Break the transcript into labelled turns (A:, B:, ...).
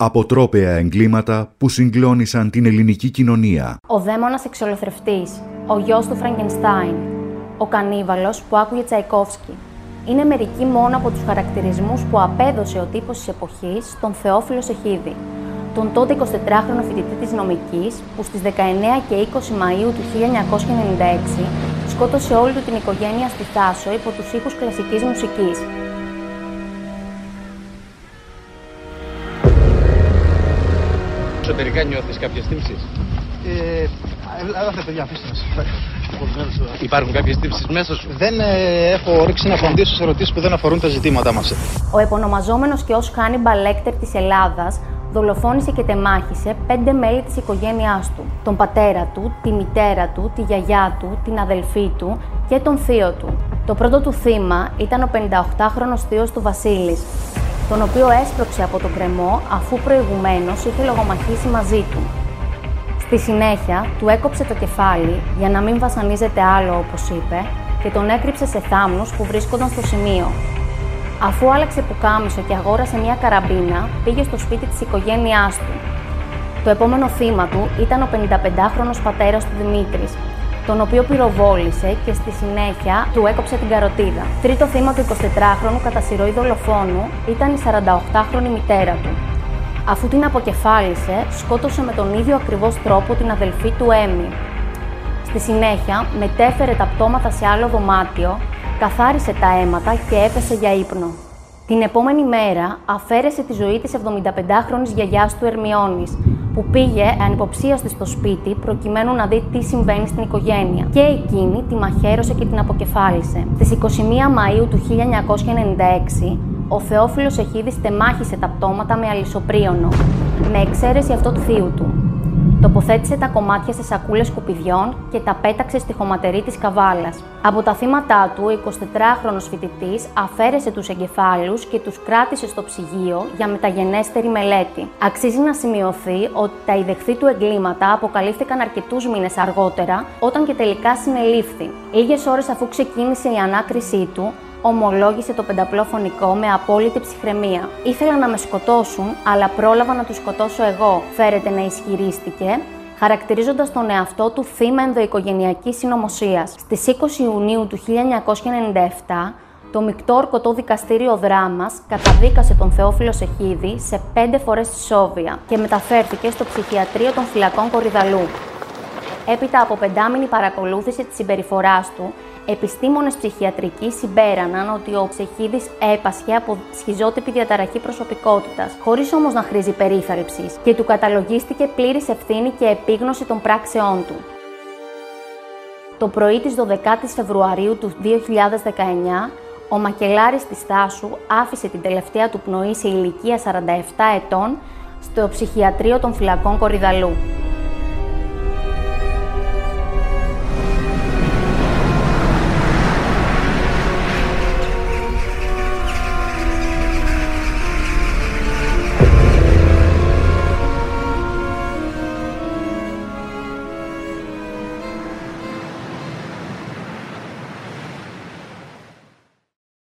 A: Αποτρόπαια εγκλήματα που συγκλώνησαν την ελληνική κοινωνία.
B: Ο δαίμονας εξολοθρευτής, ο γιος του Φραγκενστάιν, ο κανίβαλος που άκουγε Τσαϊκόφσκι. Είναι μερικοί μόνο από τους χαρακτηρισμούς που απέδωσε ο τύπος της εποχής στον Θεόφιλο Σεχίδη, τον τότε 24χρονο φοιτητή της νομικής που στις 19 και 20 Μαΐου του 1996 σκότωσε όλη του την οικογένεια στη Θάσο υπό τους ήχους κλασικής μουσικής.
C: Εσωτερικά νιώθεις κάποιες τύψεις.
D: Ε, έλατε παιδιά, αφήστε μας.
C: Υπάρχουν κάποιες τύψεις μέσα σου;
D: Δεν ε, έχω όρεξη να απαντήσω σε ερωτήσεις που δεν αφορούν τα ζητήματά μας.
B: Ο επωνομαζόμενος και ως Χάνιμπαλ Λέκτερ της Ελλάδας δολοφόνησε και τεμάχισε πέντε μέλη της οικογένειάς του. Τον πατέρα του, τη μητέρα του, τη γιαγιά του, την αδελφή του και τον θείο του. Το πρώτο του θύμα ήταν ο 58χρονος θείος του Βασίλης, τον οποίο έσπρωξε από τον κρεμό αφού προηγουμένως είχε λογομαχήσει μαζί του. Στη συνέχεια, του έκοψε το κεφάλι για να μην βασανίζεται άλλο όπως είπε και τον έκρυψε σε θάμνους που βρίσκονταν στο σημείο. Αφού άλλαξε πουκάμισο και αγόρασε μια καραμπίνα, πήγε στο σπίτι της οικογένειάς του. Το επόμενο θύμα του ήταν ο 55χρονος πατέρας του Δημήτρης, τον οποίο πυροβόλησε και στη συνέχεια του έκοψε την καροτίδα. Τρίτο θύμα του 24χρονου κατά σειροή δολοφόνου ήταν η 48χρονη μητέρα του. Αφού την αποκεφάλισε, σκότωσε με τον ίδιο ακριβώς τρόπο την αδελφή του Έμι. Στη συνέχεια, μετέφερε τα πτώματα σε άλλο δωμάτιο, καθάρισε τα αίματα και έπεσε για ύπνο. Την επόμενη μέρα αφαίρεσε τη ζωή της 75χρονης γιαγιάς του Ερμιώνης, που πήγε ανυποψίαστη στο σπίτι προκειμένου να δει τι συμβαίνει στην οικογένεια. Και εκείνη τη μαχαίρωσε και την αποκεφάλισε. Στις 21 Μαΐου του 1996, ο Θεόφιλος Εχίδης τεμάχισε τα πτώματα με αλυσοπρίωνο, με εξαίρεση αυτό του θείου του. Τοποθέτησε τα κομμάτια σε σακούλες σκουπιδιών και τα πέταξε στη χωματερή της καβάλας. Από τα θύματα του, ο 24χρονο φοιτητής αφαίρεσε τους εγκεφάλους και τους κράτησε στο ψυγείο για μεταγενέστερη μελέτη. Αξίζει να σημειωθεί ότι τα ιδεχθή του εγκλήματα αποκαλύφθηκαν αρκετούς μήνες αργότερα, όταν και τελικά συνελήφθη. Λίγες ώρες αφού ξεκίνησε η ανάκρισή του, ομολόγησε το πενταπλό φωνικό με απόλυτη ψυχραιμία. Ήθελα να με σκοτώσουν, αλλά πρόλαβα να τους σκοτώσω εγώ, φέρεται να ισχυρίστηκε, χαρακτηρίζοντας τον εαυτό του θύμα ενδοοικογενειακής συνωμοσίας. Στις 20 Ιουνίου του 1997, το μεικτό ορκωτό δικαστήριο δράμας καταδίκασε τον Θεόφιλο Σεχίδη σε πέντε φορές τη Σόβια και μεταφέρθηκε στο ψυχιατρίο των φυλακών Κορυδαλού. Έπειτα από πεντάμινη παρακολούθηση της συμπεριφοράς του, επιστήμονες ψυχιατρικοί συμπέραναν ότι ο Ψεχίδης έπασχε από σχιζότυπη διαταραχή προσωπικότητας, χωρίς όμως να χρήζει περίθαλψης και του καταλογίστηκε πλήρης ευθύνη και επίγνωση των πράξεών του. Το πρωί της 12ης Φεβρουαρίου του 2019, ο Μακελάρης της Στάσου άφησε την τελευταία του πνοή σε ηλικία 47 ετών στο ψυχιατρίο των φυλακών Κορυδαλού.